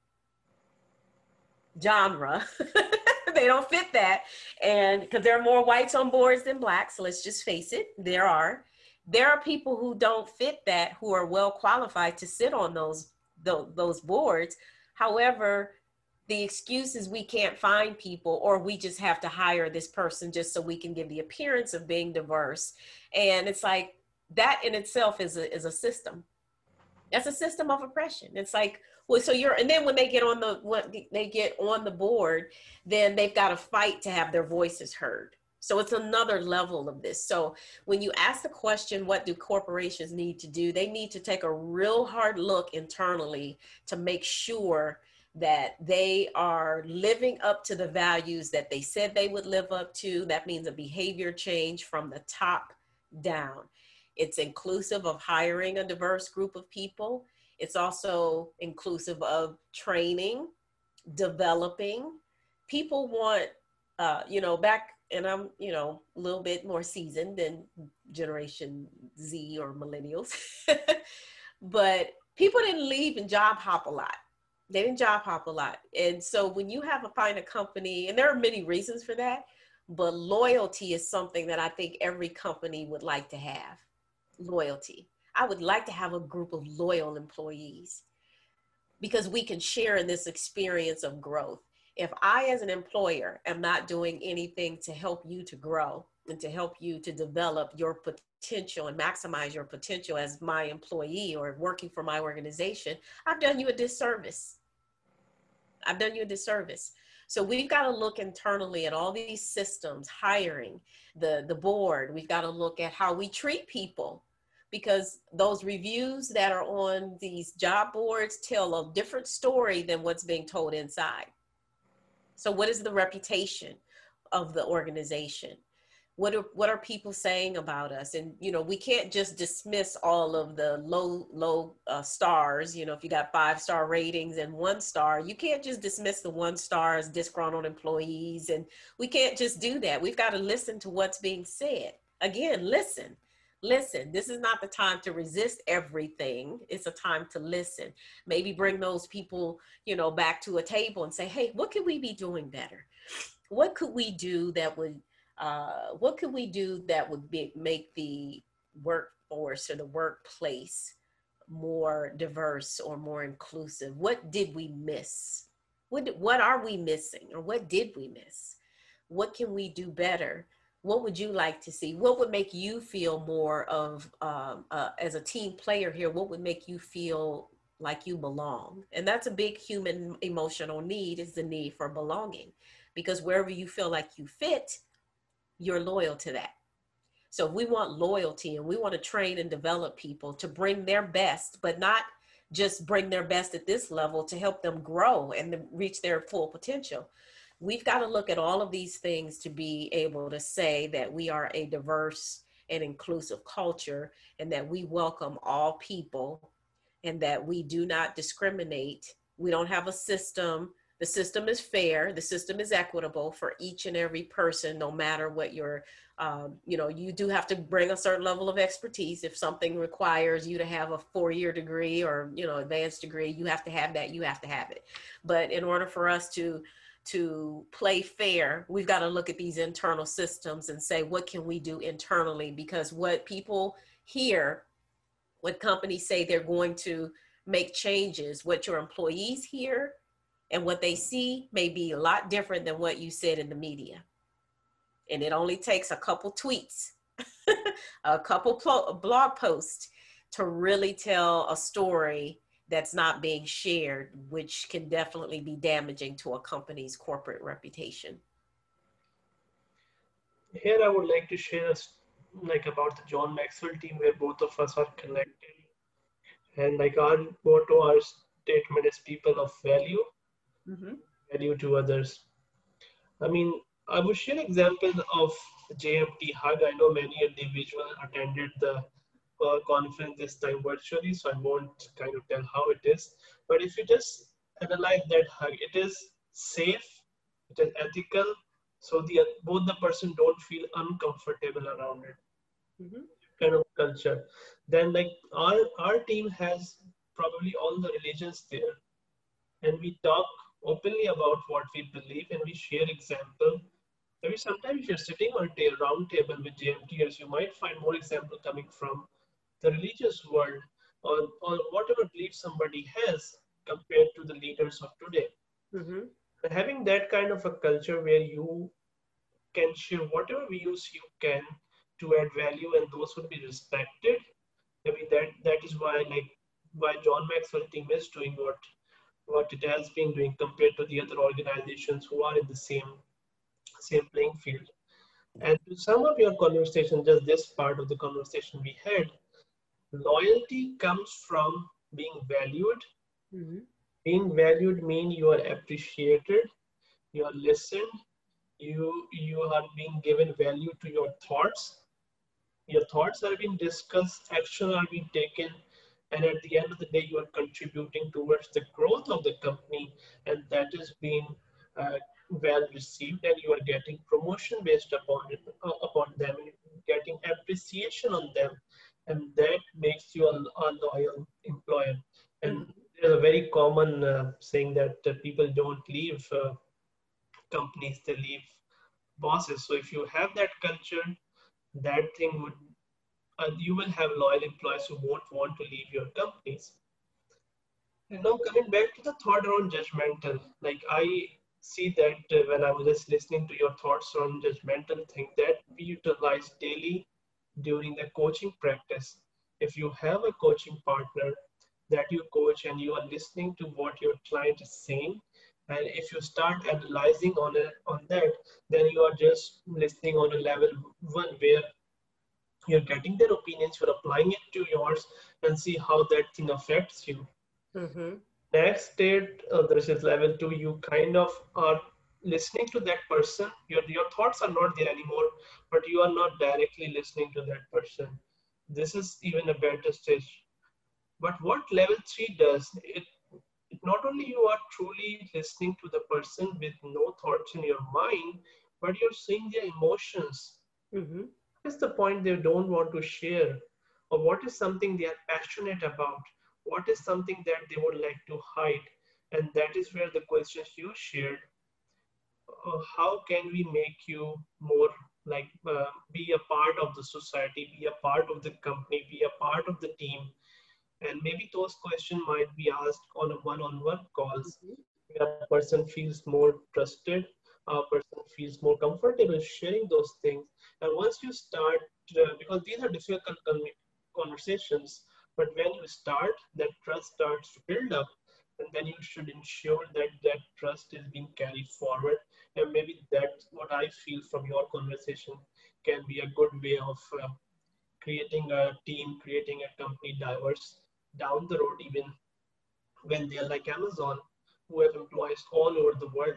genre. (laughs) they don't fit that. And because there are more whites on boards than blacks, so let's just face it, there are. There are people who don't fit that who are well qualified to sit on those those boards. However, the excuse is we can't find people or we just have to hire this person just so we can give the appearance of being diverse. And it's like that in itself is a, is a system. That's a system of oppression. It's like, well, so you're, and then when they get on the, when they get on the board, then they've got to fight to have their voices heard. So it's another level of this. So when you ask the question, what do corporations need to do? They need to take a real hard look internally to make sure that they are living up to the values that they said they would live up to. That means a behavior change from the top down. It's inclusive of hiring a diverse group of people. It's also inclusive of training, developing. People want, uh, you know, back, and I'm, you know, a little bit more seasoned than Generation Z or millennials, (laughs) but people didn't leave and job hop a lot they didn't job hop a lot. And so when you have a find a company, and there are many reasons for that, but loyalty is something that I think every company would like to have. Loyalty. I would like to have a group of loyal employees because we can share in this experience of growth. If I, as an employer, am not doing anything to help you to grow and to help you to develop your potential and maximize your potential as my employee or working for my organization, I've done you a disservice. I've done you a disservice. So we've got to look internally at all these systems, hiring, the, the board. We've got to look at how we treat people because those reviews that are on these job boards tell a different story than what's being told inside. So what is the reputation of the organization? what are what are people saying about us? And you know we can't just dismiss all of the low low uh, stars you know if you got five star ratings and one star you can't just dismiss the one stars disgruntled employees. And we can't just do that. We've got to listen to what's being said. Again listen listen this is not the time to resist everything it's a time to listen maybe bring those people you know back to a table and say hey what could we be doing better what could we do that would uh, what could we do that would be, make the workforce or the workplace more diverse or more inclusive? What did we miss? What, what are we missing or what did we miss? What can we do better? What would you like to see? What would make you feel more of, um, uh, as a team player here, what would make you feel like you belong? And that's a big human emotional need is the need for belonging. Because wherever you feel like you fit, you're loyal to that. So we want loyalty and we want to train and develop people to bring their best, but not just bring their best at this level to help them grow and reach their full potential. We've got to look at all of these things to be able to say that we are a diverse and inclusive culture and that we welcome all people and that we do not discriminate. We don't have a system. The system is fair. The system is equitable for each and every person no matter what your um, you know you do have to bring a certain level of expertise. If something requires you to have a four-year degree or you know advanced degree you have to have that. You have to have it. But in order for us to to play fair we've got to look at these internal systems and say what can we do internally because what people hear what companies say they're going to make changes what your employees hear and what they see may be a lot different than what you said in the media. And it only takes a couple tweets, (laughs) a couple pl- blog posts to really tell a story that's not being shared, which can definitely be damaging to a company's corporate reputation. Here, I would like to share like about the John Maxwell team, where both of us are connected, and like our motto, our statement is "People of value." mm-hmm. value to others. I mean, I would share examples of JMT Hug. I know many individuals attended the uh, conference this time virtually, so I won't kind of tell how it is. But if you just analyze that hug, it is safe, it is ethical, so the both the person don't feel uncomfortable around it. Mm-hmm. Kind of culture. Then like our our team has probably all the religions there, and we talk openly about what we believe and we share example. Maybe sometimes if you're sitting on a round table with JMTers, you might find more example coming from the religious world. or, or whatever belief somebody has compared to the leaders of today. Mm-hmm. Having that kind of a culture where you can share whatever views you can to add value and those would be respected. I mean that that is why like why John Maxwell team is doing what what it has been doing compared to the other organizations who are in the same same playing field. And to sum up your conversation, just this part of the conversation we had, loyalty comes from being valued. Mm-hmm. Being valued means you are appreciated, you are listened, you you are being given value to your thoughts. Your thoughts are being discussed, action are being taken, and at the end of the day, you are contributing towards the growth of the company, and that is being uh, well received, and you are getting promotion based upon it, uh, upon them, getting appreciation on them, and that makes you a, a loyal employer. And there's a very common uh, saying that uh, people don't leave uh, companies; they leave bosses. So if you have that culture, that thing would uh, you will have loyal employees who won't want to leave your companies. And now coming back to the thought around judgmental, like I see that uh, when I was just listening to your thoughts on judgmental thing that we utilize daily during the coaching practice. If you have a coaching partner that you coach and you are listening to what your client is saying, and if you start analyzing on it on that, then you are just listening on a level one where you're getting their opinions, you're applying it to yours, and see how that thing affects you. Mm-hmm. Next state, uh, this is level two. You kind of are listening to that person. Your your thoughts are not there anymore, but you are not directly listening to that person. This is even a better stage. But what level three does, it, it not only you are truly listening to the person with no thoughts in your mind, but you're seeing their emotions. Mm-hmm. What is the point they don't want to share? Or what is something they are passionate about? What is something that they would like to hide? And that is where the questions you shared, how can we make you more like uh, be a part of the society, be a part of the company, be a part of the team? And maybe those questions might be asked on a one-on-one calls where a person feels more trusted, a person feels more comfortable sharing those things. And once you start, uh, because these are difficult conversations, but when you start, that trust starts to build up, and then you should ensure that that trust is being carried forward. And maybe that's what I feel from your conversation can be a good way of uh, creating a team, creating a company diverse down the road, even when they're like Amazon, who have employees all over the world.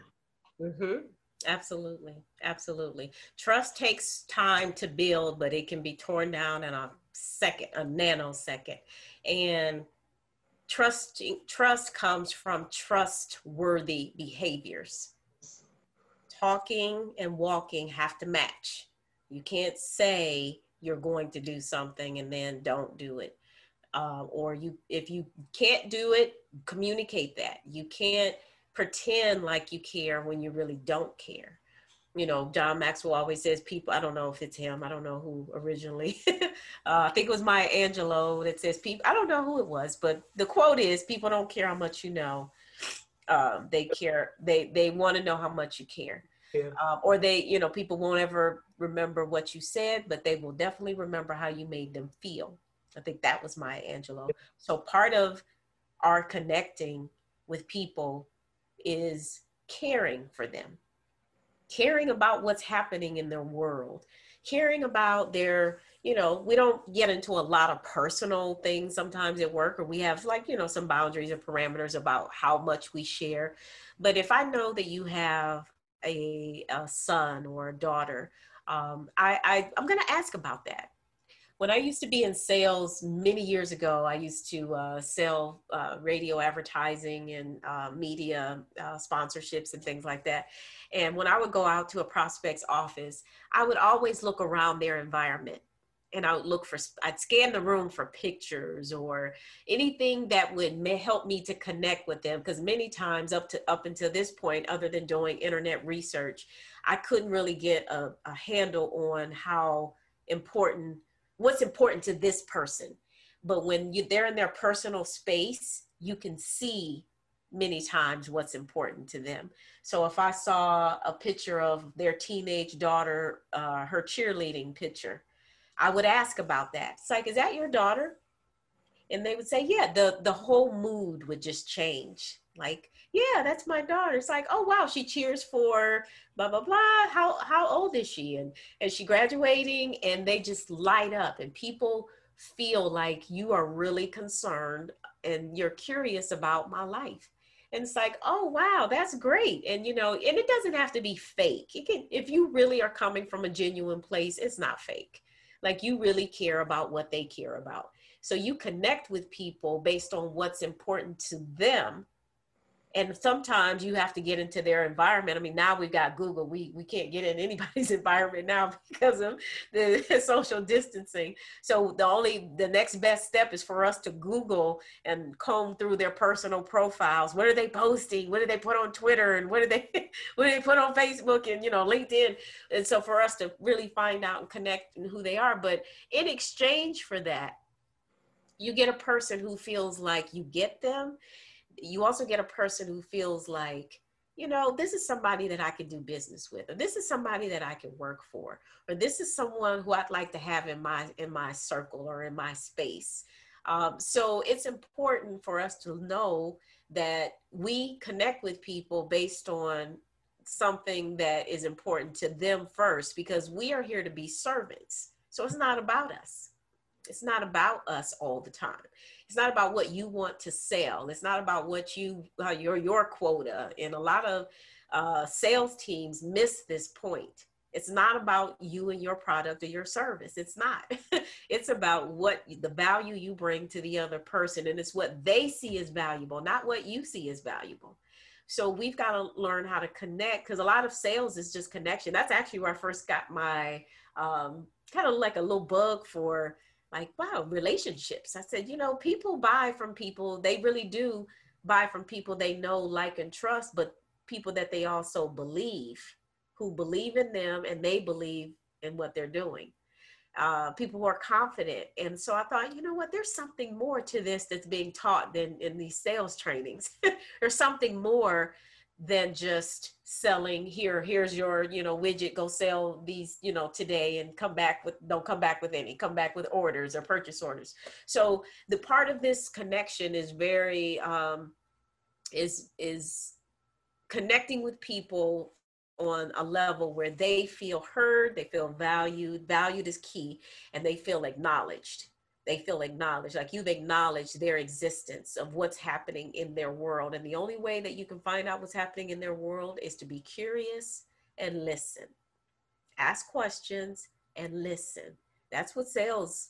Mm-hmm. Absolutely. Absolutely. Trust takes time to build, but it can be torn down in a second, a nanosecond. And trust trust comes from trustworthy behaviors. Talking and walking have to match. You can't say you're going to do something and then don't do it. Uh, or you if you can't do it, communicate that. You can't pretend like you care when you really don't care. You know, John Maxwell always says people, I don't know if it's him, I don't know who originally, (laughs) uh, I think it was Maya Angelou that says people, I don't know who it was, but the quote is people don't care how much you know. Um, they care, they, they want to know how much you care. Yeah. Um, or they, you know, people won't ever remember what you said, but they will definitely remember how you made them feel. I think that was Maya Angelou. So part of our connecting with people is caring for them, caring about what's happening in their world, caring about their, you know, we don't get into a lot of personal things sometimes at work, or we have like, you know, some boundaries or parameters about how much we share. But if I know that you have a, a son or a daughter, um, I, I, I'm going to ask about that when I used to be in sales many years ago, I used to uh, sell uh, radio advertising and uh, media uh, sponsorships and things like that. And when I would go out to a prospect's office, I would always look around their environment and I would look for, I'd scan the room for pictures or anything that would help me to connect with them. Because many times up to up until this point, other than doing internet research, I couldn't really get a, a handle on how important what's important to this person but when you they're in their personal space you can see many times what's important to them so if i saw a picture of their teenage daughter uh, her cheerleading picture i would ask about that. It's like is that your daughter? And they would say yeah the the whole mood would just change. Like yeah that's my daughter. It's like oh wow she cheers for blah blah blah. How how old is she? And is she graduating and they just light up and people feel like you are really concerned and you're curious about my life. And it's like oh wow that's great. And you know and it doesn't have to be fake. It can if you really are coming from a genuine place it's not fake like you really care about what they care about. So you connect with people based on what's important to them and sometimes you have to get into their environment. I mean, now we've got Google. We we can't get in (laughs) anybody's environment now because of the (laughs) social distancing. So the only the next best step is for us to Google and comb through their personal profiles. What are they posting? What do they put on Twitter? And what do they (laughs) what do they put on Facebook and you know LinkedIn? And so for us to really find out and connect and who they are. But in exchange for that, you get a person who feels like you get them you also get a person who feels like you know this is somebody that i can do business with or this is somebody that i can work for or this is someone who i'd like to have in my in my circle or in my space. Um, so it's important for us to know that we connect with people based on something that is important to them first because we are here to be servants. So it's not about us. It's not about us all the time it's not about what you want to sell. It's not about what you uh, your your quota. And a lot of uh, sales teams miss this point. It's not about you and your product or your service. It's not. (laughs) It's about what the value you bring to the other person and it's what they see as valuable not what you see as valuable. So we've got to learn how to connect because a lot of sales is just connection. That's actually where i first got my um, kind of like a little bug for like, wow, relationships. I said, you know, people buy from people, they really do buy from people they know, like, and trust, but people that they also believe, who believe in them and they believe in what they're doing. Uh, people who are confident. And so I thought, you know what, there's something more to this that's being taught than in these sales trainings. (laughs) there's something more than just selling here here's your you know widget go sell these you know today and come back with don't come back with any come back with orders or purchase orders. So the part of this connection is very um is is connecting with people on a level where they feel heard they feel valued valued is key and they feel acknowledged they feel acknowledged, like you've acknowledged their existence of what's happening in their world. And the only way that you can find out what's happening in their world is to be curious and listen. Ask questions and listen. That's what sales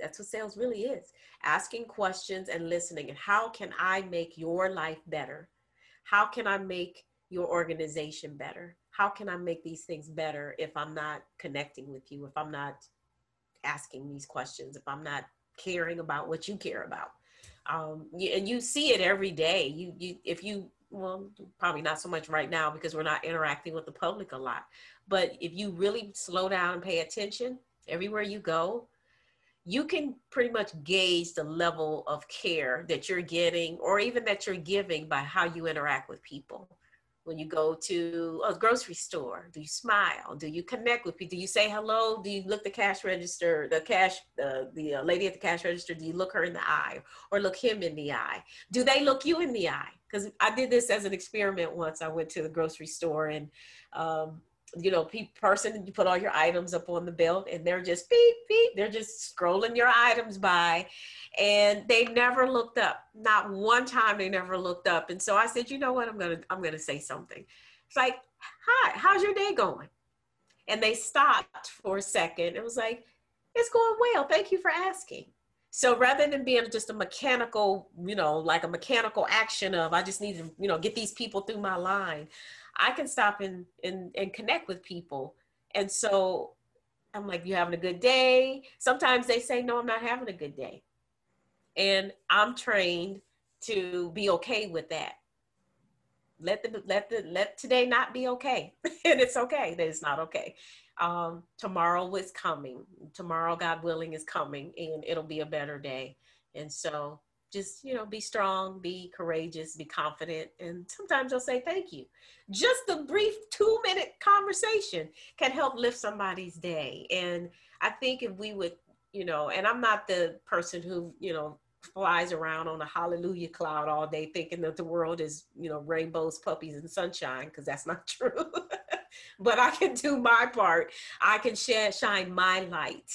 that's what sales really is. Asking questions and listening. And how can I make your life better? How can I make your organization better? How can I make these things better if I'm not connecting with you, if I'm not asking these questions, if I'm not caring about what you care about. Um, and you see it every day. You, you, if you, well, probably not so much right now because we're not interacting with the public a lot. But if you really slow down and pay attention, everywhere you go, you can pretty much gauge the level of care that you're getting or even that you're giving by how you interact with people when you go to a grocery store do you smile? Do you connect with people do you say hello? Do you look the cash register the cash uh, the uh, lady at the cash register do you look her in the eye or look him in the eye? Do they look you in the eye? Because i did this as an experiment once. I went to the grocery store and um, you know, person, you put all your items up on the belt and they're just beep, beep. They're just scrolling your items by and they never looked up. Not one time they never looked up. And so I said, you know what? I'm to, I'm to say something. It's like, hi, how's your day going? And they stopped for a second. It was like, it's going well. Thank you for asking. So rather than being just a mechanical, you know, like a mechanical action of, I just need to, you know, get these people through my line. I can stop and, and, and connect with people. And so I'm like, you having a good day? Sometimes they say, no, I'm not having a good day. And I'm trained to be okay with that. Let the let the let today not be okay. (laughs) and it's okay that it's not okay. Um, tomorrow is coming. Tomorrow, God willing, is coming, and it'll be a better day. And so, just you know, be strong, be courageous, be confident, and sometimes I'll say thank you. Just a brief two-minute conversation can help lift somebody's day. And I think if we would, you know, and I'm not the person who, you know, flies around on a hallelujah cloud all day thinking that the world is you know rainbows puppies and sunshine because that's not (laughs) true but i can do my part. I can share, shine my light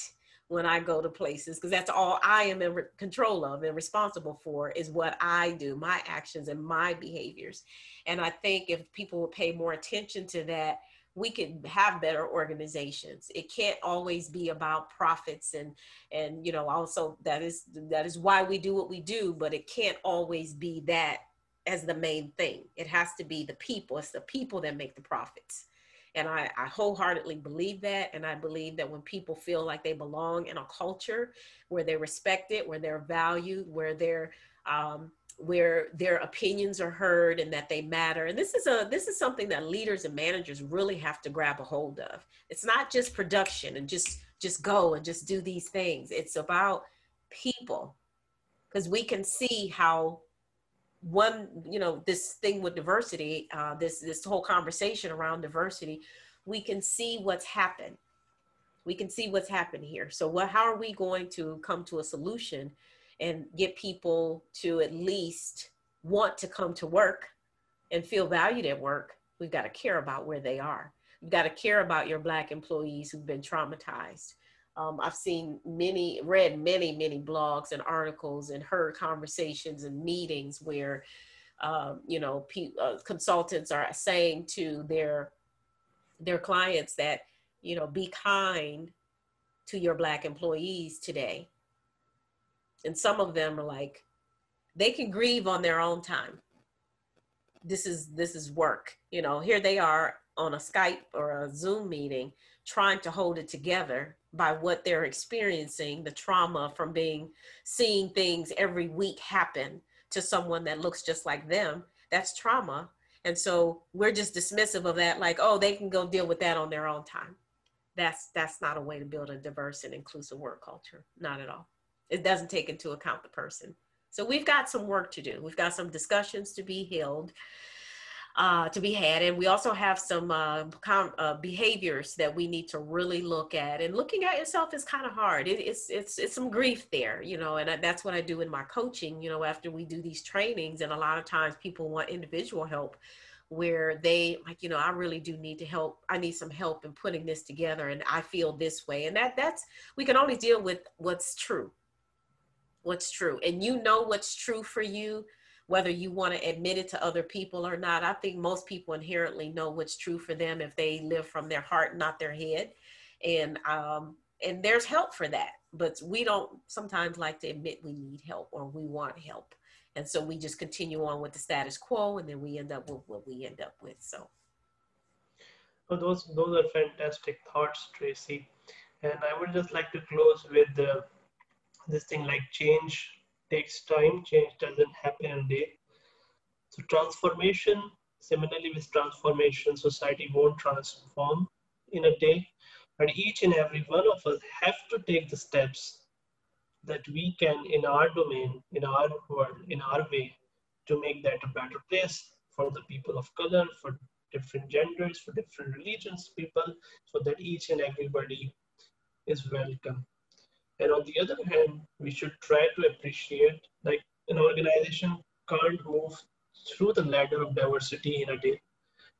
when i go to places because that's all i am in control of and responsible for is what i do my actions and my behaviors. And i think if people would pay more attention to that we could have better organizations. It can't always be about profits and and you know also that is that is why we do what we do but it can't always be that as the main thing. It has to be the people. It's the people that make the profits and I, I wholeheartedly believe that and i believe that when people feel like they belong in a culture where they're respected where they're valued where they're um, where their opinions are heard and that they matter and this is a this is something that leaders and managers really have to grab a hold of. It's not just production and just just go and just do these things. It's about people because we can see how one you know this thing with diversity uh, this this whole conversation around diversity we can see what's happened we can see what's happened here so what how are we going to come to a solution and get people to at least want to come to work and feel valued at work, we've got to care about where they are. You've got to care about your Black employees who've been traumatized. Um, I've seen many, read many, many blogs and articles and heard conversations and meetings where, um, you know, pe- uh, consultants are saying to their their clients that, you know, be kind to your Black employees today. And some of them are like they can grieve on their own time. This is this is work. You know here they are on a skype or a zoom meeting trying to hold it together by what they're experiencing the trauma from being seeing things every week happen to someone that looks just like them that's trauma and so we're just dismissive of that like oh they can go deal with that on their own time that's that's not a way to build a diverse and inclusive work culture not at all it doesn't take into account the person. So we've got some work to do. We've got some discussions to be held, uh, to be had, and we also have some uh, com- uh, behaviors that we need to really look at. And looking at yourself is kind of hard. It, it's it's it's some grief there, you know. And that's what I do in my coaching. You know, after we do these trainings, and a lot of times people want individual help where they like you know i really do need to help i need some help in putting this together and i feel this way and that that's we can only deal with what's true what's true and you know what's true for you whether you want to admit it to other people or not i think most people inherently know what's true for them if they live from their heart not their head. And um and there's help for that but we don't sometimes like to admit we need help or we want help. And so we just continue on with the status quo and then we end up with what we end up with so. Well, those those are fantastic thoughts tracy. And i would just like to close with the this thing like change takes time change doesn't happen in a day. So transformation similarly with transformation society won't transform in a day. But each and every one of us have to take the steps that we can in our domain in our world in our way to make that a better place for the people of color for different genders for different religions people so that each and everybody is welcome and on the other hand, we should try to appreciate like an organization can't move through the ladder of diversity in a day.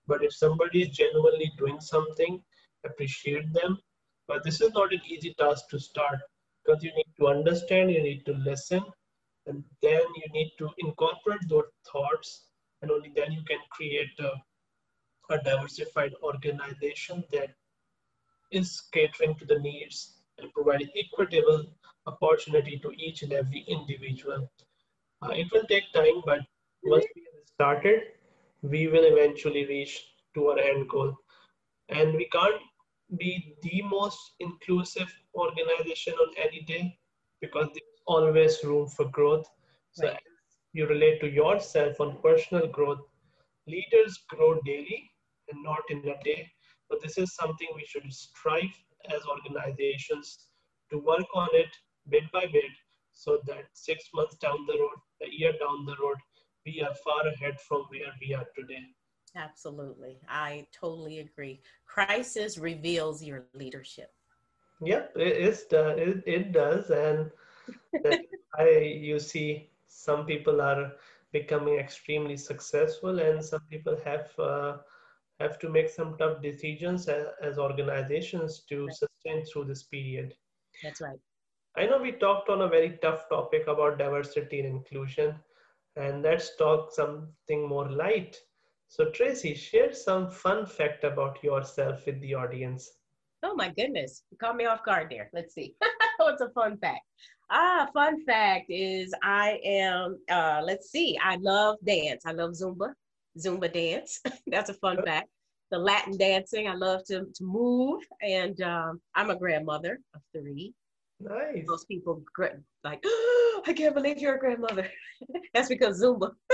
But if somebody is genuinely doing something, appreciate them. But this is not an easy task to start because you need to understand, you need to listen, and then you need to incorporate those thoughts, and only then you can create a, a diversified organization that is catering to the needs and providing equitable opportunity to each and every individual. Uh, it will take time, but once we started, we will eventually reach to our end goal. And we can't be the most inclusive organization on any day because there's always room for growth. So right. you relate to yourself on personal growth, leaders grow daily and not in a day. So this is something we should strive as organizations to work on it bit by bit so that six months down the road, a year down the road, we are far ahead from where we are today. Absolutely. I totally agree. Crisis reveals your leadership. Yep, it, it, it does. And (laughs) I, you see some people are becoming extremely successful and some people have uh, have to make some tough decisions as, as organizations to right. sustain through this period. That's right. I know we talked on a very tough topic about diversity and inclusion, and let's talk something more light. So, Tracy, share some fun fact about yourself with the audience. Oh my goodness, you caught me off guard there. Let's see. (laughs) What's a fun fact? Ah, fun fact is I am, uh, let's see, I love dance. I love Zumba, Zumba dance. (laughs) That's a fun fact. The Latin dancing, I love to, to move. And um, I'm a grandmother of three. Nice. Most people like, oh, (gasps) I can't believe you're a grandmother. (laughs) That's because Zumba. (laughs)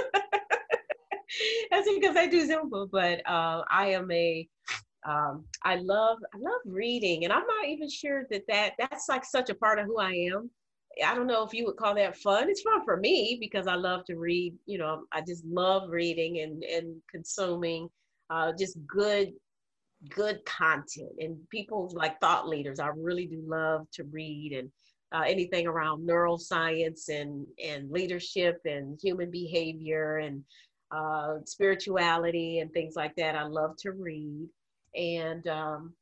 That's because I do Zumba. But uh, I am a, um, I love, I love reading, and I'm not even sure that that that's like such a part of who I am. I don't know if you would call that fun. It's fun for me because I love to read. You know, I just love reading and and consuming uh, just good good content and people like thought leaders i really do love to read and uh, anything around neuroscience and and leadership and human behavior and uh, spirituality and things like that i love to read and um,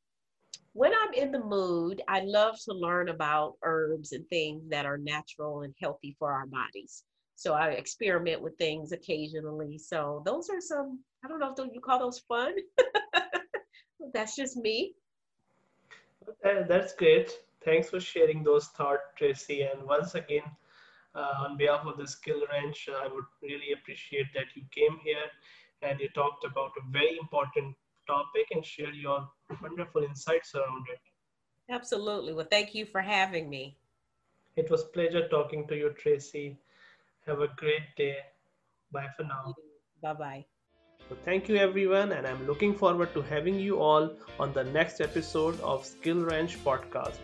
when i'm in the mood i love to learn about herbs and things that are natural and healthy for our bodies so i experiment with things occasionally so those are some i don't know if you call those fun (laughs) that's just me. that's great. Thanks for sharing those thoughts, Tracy. And once again, uh, on behalf of the Skill Ranch, I would really appreciate that you came here and you talked about a very important topic and share your wonderful insights around it. Absolutely. Well, thank you for having me. It was pleasure talking to you, Tracy. Have a great day. Bye for now. Bye bye. So thank you everyone and I'm looking forward to having you all on the next episode of Skill Ranch podcast.